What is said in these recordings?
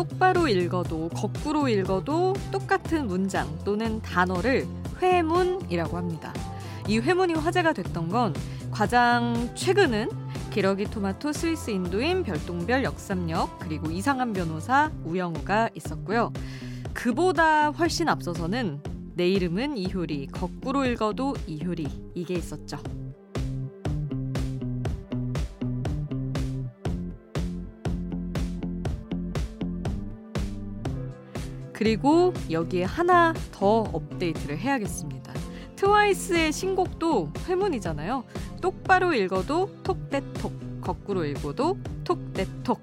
똑바로 읽어도 거꾸로 읽어도 똑같은 문장 또는 단어를 회문이라고 합니다. 이 회문이 화제가 됐던 건 가장 최근은 기러기 토마토 스위스 인도인 별똥별 역삼역 그리고 이상한 변호사 우영우가 있었고요. 그보다 훨씬 앞서서는 내 이름은 이효리 거꾸로 읽어도 이효리 이게 있었죠. 그리고 여기에 하나 더 업데이트를 해야겠습니다. 트와이스의 신곡도 회문이잖아요. 똑바로 읽어도 Talk that Talk, 거꾸로 읽어도 Talk that Talk.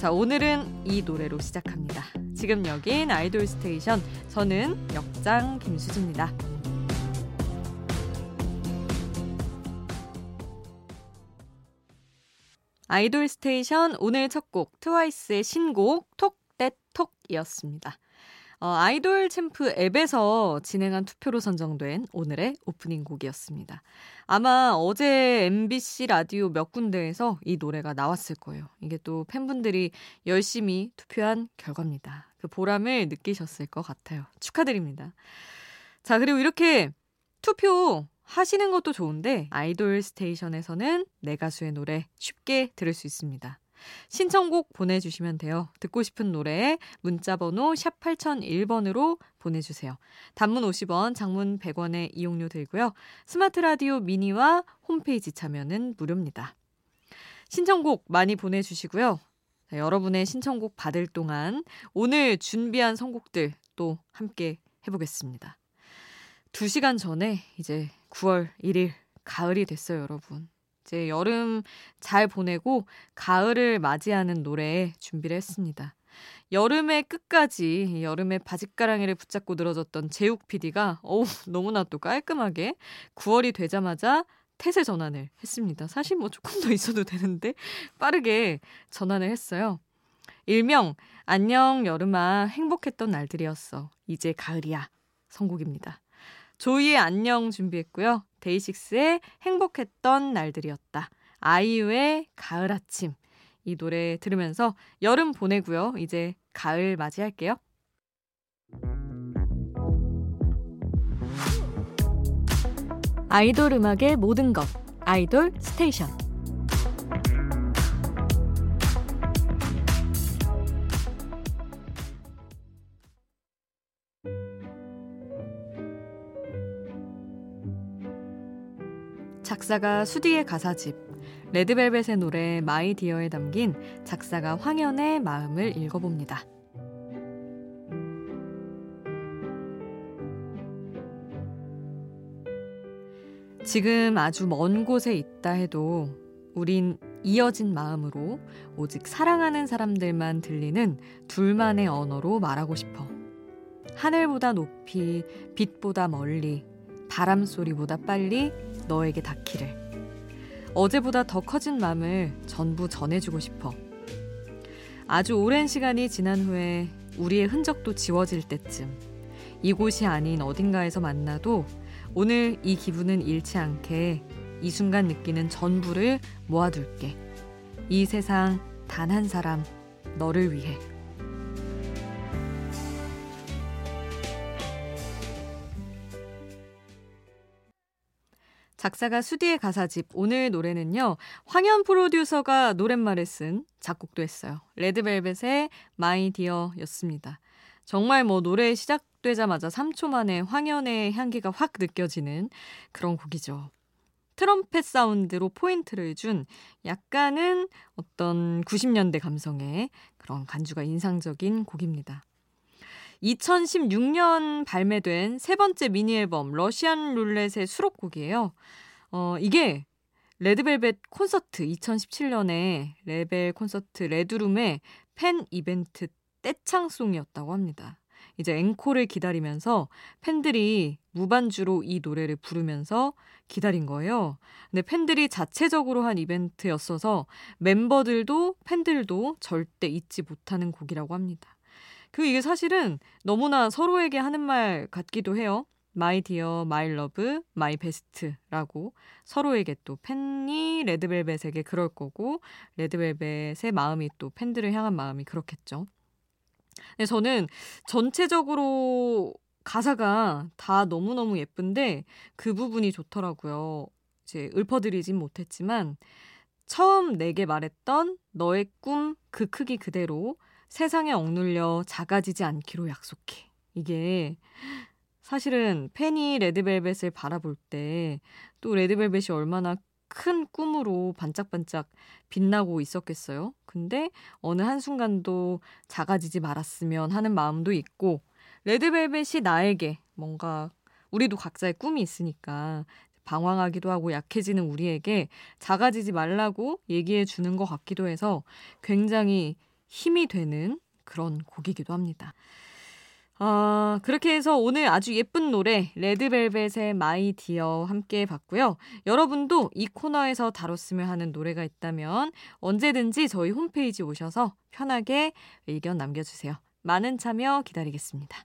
자, 오늘은 이 노래로 시작합니다. 지금 여긴 아이돌 스테이션. 저는 역장 김수지입니다. 아이돌 스테이션 오늘 첫 곡 트와이스의 신곡 Talk that Talk이었습니다. 어, 아이돌 챔프 앱에서 진행한 투표로 선정된 오늘의 오프닝 곡이었습니다. 아마 어제 MBC 라디오 몇 군데에서 이 노래가 나왔을 거예요. 이게 또 팬분들이 열심히 투표한 결과입니다. 그 보람을 느끼셨을 것 같아요. 축하드립니다. 자, 그리고 이렇게 투표 하시는 것도 좋은데 아이돌 스테이션에서는 내 가수의 노래 쉽게 들을 수 있습니다. 신청곡 보내주시면 돼요. 듣고 싶은 노래 문자번호 샵 8001번으로 보내주세요. 단문 50원, 장문 100원의 이용료 들고요. 스마트 라디오 미니와 홈페이지 참여는 무료입니다. 신청곡 많이 보내주시고요. 자, 여러분의 신청곡 받을 동안 오늘 준비한 선곡들 또 함께 해보겠습니다. 2시간 전에 이제 9월 1일 가을이 됐어요, 여러분. 이제 여름 잘 보내고 가을을 맞이하는 노래 준비를 했습니다. 여름의 끝까지 여름의 바짓가랑이를 붙잡고 늘어졌던 제욱 PD가 어우 너무나 또 깔끔하게 9월이 되자마자 태세 전환을 했습니다. 사실 뭐 조금 더 있어도 되는데 빠르게 전환을 했어요. 일명 안녕 여름아 행복했던 날들이었어. 이제 가을이야. 선곡입니다. 조이의 안녕 준비했고요. 데이식스의 행복했던 날들이었다. 아이유의 가을 아침. 이 노래 들으면서 여름 보내고요. 이제 가을 맞이할게요. 아이돌 음악의 모든 것. 아이돌 스테이션. 작사가 수디의 가사집, 레드벨벳의 노래 My Dear에 담긴 작사가 황현의 마음을 읽어봅니다. 지금 아주 먼 곳에 있다 해도 우린 이어진 마음으로 오직 사랑하는 사람들만 들리는 둘만의 언어로 말하고 싶어. 하늘보다 높이, 빛보다 멀리, 바람 소리보다 빨리 너에게 닿기를. 어제보다 더 커진 마음을 전부 전해주고 싶어. 아주 오랜 시간이 지난 후에 우리의 흔적도 지워질 때쯤 이곳이 아닌 어딘가에서 만나도 오늘 이 기분은 잃지 않게 이 순간 느끼는 전부를 모아둘게. 이 세상 단 한 사람, 너를 위해. 작사가 수디의 가사집 오늘 노래는요. 황현 프로듀서가 노랫말을 쓴 작곡도 했어요. 레드벨벳의 My Dear였습니다. 정말 뭐 노래 시작되자마자 3초 만에 황현의 향기가 확 느껴지는 그런 곡이죠. 트럼펫 사운드로 포인트를 준 약간은 어떤 90년대 감성의 그런 간주가 인상적인 곡입니다. 2016년 발매된 세 번째 미니 앨범 Russian Roulette의 수록곡이에요. 어, 이게 레드벨벳 콘서트 2017년에 레벨 콘서트 Red Room의 팬 이벤트 떼창송이었다고 합니다. 이제 앵콜을 기다리면서 팬들이 무반주로 이 노래를 부르면서 기다린 거예요. 근데 팬들이 자체적으로 한 이벤트였어서 멤버들도 팬들도 절대 잊지 못하는 곡이라고 합니다. 그 이게 사실은 너무나 서로에게 하는 말 같기도 해요. My dear, my love, my best라고 서로에게 또 팬이 레드벨벳에게 그럴 거고 레드벨벳의 마음이 또 팬들을 향한 마음이 그렇겠죠. 네, 저는 전체적으로 가사가 다 너무너무 예쁜데 그 부분이 좋더라고요. 이제 읊어드리진 못했지만 처음 내게 말했던 너의 꿈 그 크기 그대로 세상에 억눌려 작아지지 않기로 약속해. 이게 사실은 팬이 레드벨벳을 바라볼 때 또 레드벨벳이 얼마나 큰 꿈으로 반짝반짝 빛나고 있었겠어요. 근데 어느 한순간도 작아지지 말았으면 하는 마음도 있고 레드벨벳이 나에게 뭔가 우리도 각자의 꿈이 있으니까 방황하기도 하고 약해지는 우리에게 작아지지 말라고 얘기해 주는 것 같기도 해서 굉장히 힘이 되는 그런 곡이기도 합니다. 아, 그렇게 해서 오늘 아주 예쁜 노래 레드벨벳의 My Dear 함께 봤고요. 여러분도 이 코너에서 다뤘으면 하는 노래가 있다면 언제든지 저희 홈페이지 오셔서 편하게 의견 남겨주세요. 많은 참여 기다리겠습니다.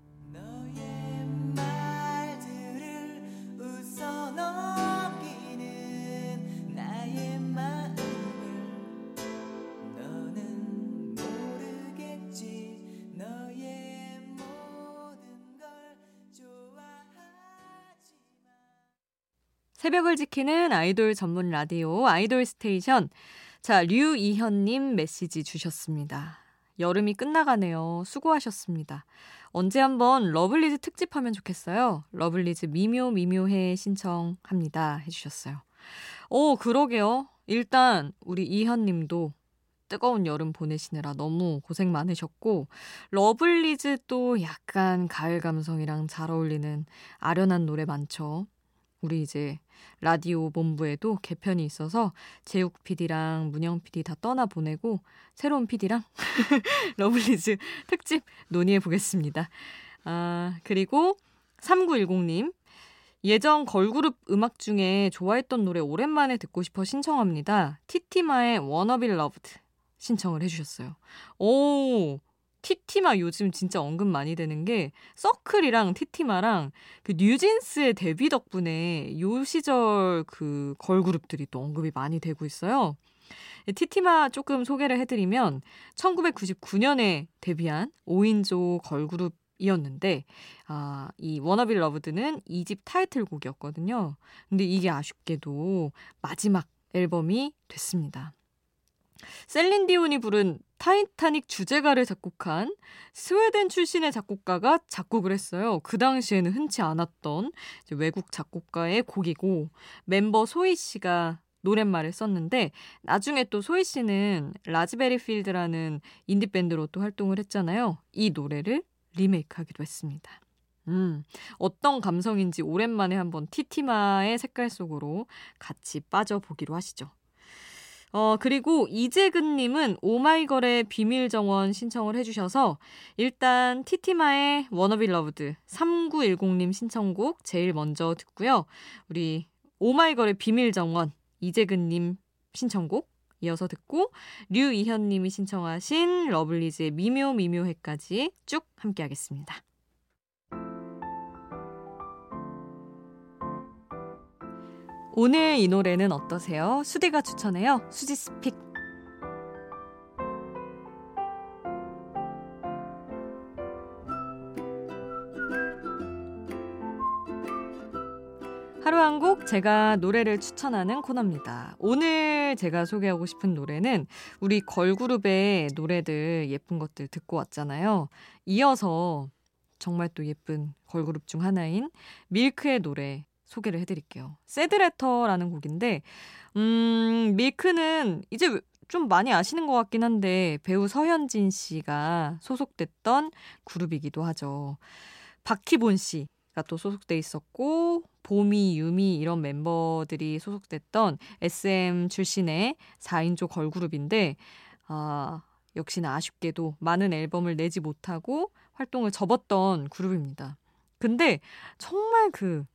새벽을 지키는 아이돌 전문 라디오 아이돌 스테이션. 자, 류이현님 메시지 주셨습니다. 여름이 끝나가네요. 수고하셨습니다. 언제 한번 러블리즈 특집하면 좋겠어요. 러블리즈 미묘 미묘해 신청합니다. 해주셨어요. 오, 그러게요. 일단 우리 이현님도 뜨거운 여름 보내시느라 너무 고생 많으셨고 러블리즈 또 약간 가을 감성이랑 잘 어울리는 아련한 노래 많죠. 우리 이제 라디오 본부에도 개편이 있어서 제육 PD랑 문영 PD 다 떠나 보내고 새로운 PD랑 러블리즈 특집 논의해 보겠습니다. 아, 그리고 3910님. 예전 걸그룹 음악 중에 좋아했던 노래 오랜만에 듣고 싶어 신청합니다. 티티마의 Be Loved 신청을 해주셨어요. 오, 티티마 요즘 진짜 언급 많이 되는 게 서클이랑 티티마랑 그 뉴진스의 데뷔 덕분에 요 시절 그 걸그룹들이 또 언급이 많이 되고 있어요. 티티마 조금 소개를 해드리면 1999년에 데뷔한 5인조 걸그룹 이었는데 아, 이 Wanna Be Loved는 2집 타이틀곡이었거든요. 근데 이게 아쉽게도 마지막 앨범이 됐습니다. 셀린 디온이 부른 타이타닉 주제가를 작곡한 스웨덴 출신의 작곡가가 작곡을 했어요. 그 당시에는 흔치 않았던 외국 작곡가의 곡이고 멤버 소희 씨가 노랫말을 썼는데 나중에 또 소희 씨는 라즈베리 필드라는 인디 밴드로 또 활동을 했잖아요. 이 노래를 리메이크하기도 했습니다. 음, 어떤 감성인지 오랜만에 한번 티티마의 색깔 속으로 같이 빠져보기로 하시죠. 어, 그리고 이재근님은 오마이걸의 비밀 정원 신청을 해주셔서 일단 티티마의 Wanna Be Loved 3910님 신청곡 제일 먼저 듣고요. 우리 오마이걸의 비밀 정원 이재근님 신청곡 이어서 듣고 류이현님이 신청하신 러블리즈의 미묘 미묘해까지 쭉 함께하겠습니다. 오늘 이 노래는 어떠세요? 수디가 추천해요. 수지 스픽. 하루 한 곡 제가 노래를 추천하는 코너입니다. 오늘 제가 소개하고 싶은 노래는 우리 걸그룹의 노래들 예쁜 것들 듣고 왔잖아요. 이어서 정말 또 예쁜 걸그룹 중 하나인 밀크의 노래 소개를 해드릴게요. 새드레터라는 곡인데, 음, 밀크는 이제 좀 많이 아시는 것 같긴 한데, 배우 서현진 씨가 소속됐던 그룹이기도 하죠. 박희본 씨가 또 소속돼 있었고, 보미, 유미 이런 멤버들이 소속됐던 SM 출신의 4인조 걸그룹인데, 아, 역시나 아쉽게도 많은 앨범을 내지 못하고 활동을 접었던 그룹입니다. 근데 정말 그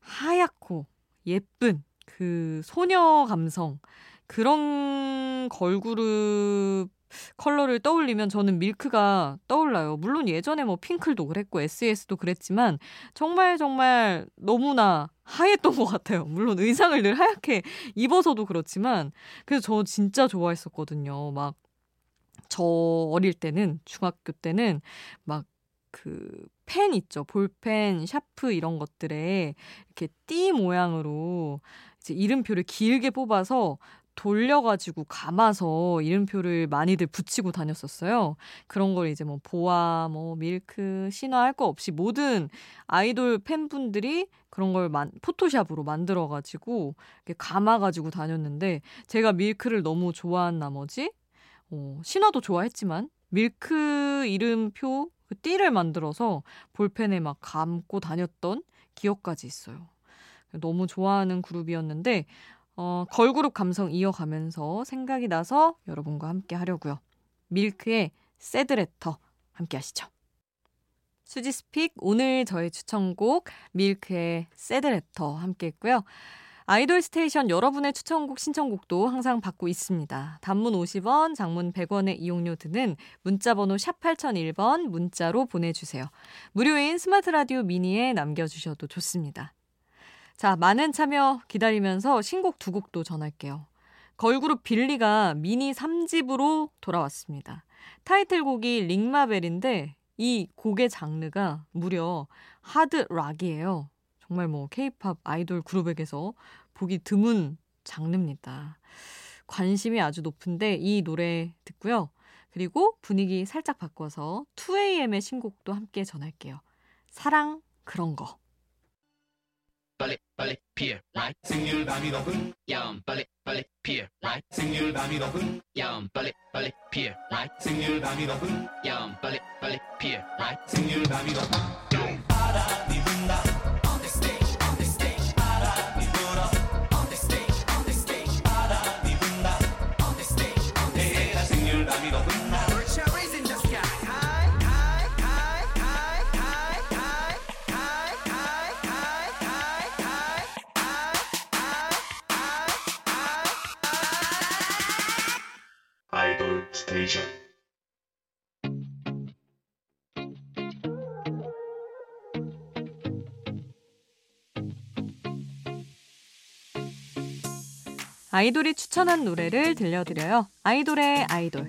하얗고 예쁜 그 소녀 감성 그런 걸그룹 컬러를 떠올리면 저는 밀크가 떠올라요. 물론 예전에 뭐 핑클도 그랬고 SES도 그랬지만 정말 정말 너무나 하였던 것 같아요. 물론 의상을 늘 하얗게 입어서도 그렇지만 그래서 저 진짜 좋아했었거든요. 막 저 어릴 때는 중학교 때는 막 그 펜 있죠. 볼펜, 샤프 이런 것들에 이렇게 띠 모양으로 이제 이름표를 길게 뽑아서 돌려가지고 감아서 이름표를 많이들 붙이고 다녔었어요. 그런 걸 이제 뭐 보아, 뭐 밀크, 신화 할 거 없이 모든 아이돌 팬분들이 그런 걸 만, 포토샵으로 만들어가지고 이렇게 감아가지고 다녔는데 제가 밀크를 너무 좋아한 나머지 어, 신화도 좋아했지만 밀크 이름표 그 띠를 만들어서 볼펜에 막 감고 다녔던 기억까지 있어요. 너무 좋아하는 그룹이었는데 어, 걸그룹 감성 이어가면서 생각이 나서 여러분과 함께 하려고요. 밀크의 Sad Letter 함께 하시죠. 수디's pick 오늘 저의 추천곡 밀크의 Sad Letter 함께 했고요. 아이돌 스테이션 여러분의 추천곡 신청곡도 항상 받고 있습니다. 단문 50원, 장문 100원의 이용료 드는 문자 번호 샵 8001번 문자로 보내주세요. 무료인 스마트 라디오 미니에 남겨주셔도 좋습니다. 자, 많은 참여 기다리면서 신곡 두 곡도 전할게요. 걸그룹 빌리가 미니 3집으로 돌아왔습니다. 타이틀곡이 링마벨인데 이 곡의 장르가 무려 하드 락이에요. 정말 뭐 케이팝 아이돌 그룹에게서 보기 드문 장르입니다. 관심이 아주 높은데 이 노래 듣고요. 그리고 분위기 살짝 바꿔서 2AM의 신곡도 함께 전할게요. 사랑 그런 거. 빨리 빨리 피어 라이 생률 밤이 높은 야음 빨리 빨리 피어 라이 생률 밤이 높은 야음 빨리 빨리 피어 라이 생률 밤이 높은 야음 빨리 빨리 피어 라이 생률 밤이 높은 바람이 분다 아이돌이 추천한 노래를 들려드려요. 아이돌의 아이돌.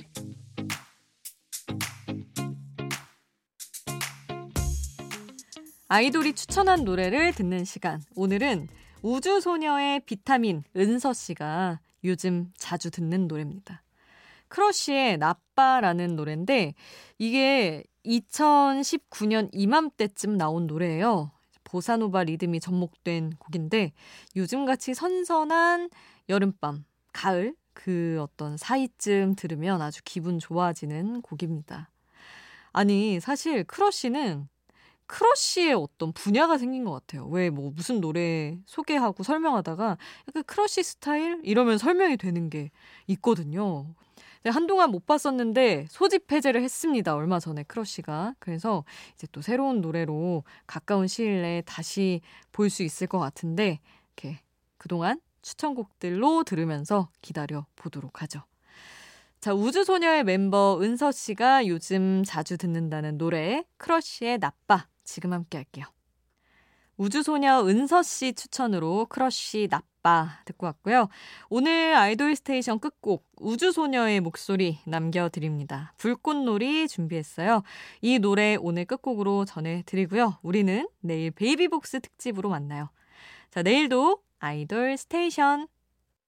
아이돌이 추천한 노래를 듣는 시간. 오늘은 우주소녀의 비타민 은서 씨가 요즘 자주 듣는 노래입니다. 크러쉬의 나빠라는 노래인데 이게 2019년 이맘때쯤 나온 노래예요. 보사노바 리듬이 접목된 곡인데 요즘같이 선선한 여름밤, 가을 그 어떤 사이쯤 들으면 아주 기분 좋아지는 곡입니다. 아니 사실 크러쉬는 크러쉬의 어떤 분야가 생긴 것 같아요. 왜 뭐 무슨 노래 소개하고 설명하다가 약간 크러쉬 스타일 이러면 설명이 되는 게 있거든요. 한동안 못 봤었는데 소집 해제를 했습니다. 얼마 전에 크러쉬가. 그래서 이제 또 새로운 노래로 가까운 시일 내에 다시 볼 수 있을 것 같은데 이렇게 그동안 추천곡들로 들으면서 기다려 보도록 하죠. 자, 우주소녀의 멤버 은서 씨가 요즘 자주 듣는다는 노래 크러쉬의 나빠 지금 함께 할게요. 우주소녀 은서 씨 추천으로 크러쉬 나빠 듣고 왔고요. 오늘 아이돌 스테이션 끝곡 우주소녀의 목소리 남겨드립니다. 불꽃놀이 준비했어요. 이 노래 오늘 끝곡으로 전해드리고요. 우리는 내일 베이비복스 특집으로 만나요. 자, 내일도 아이돌 스테이션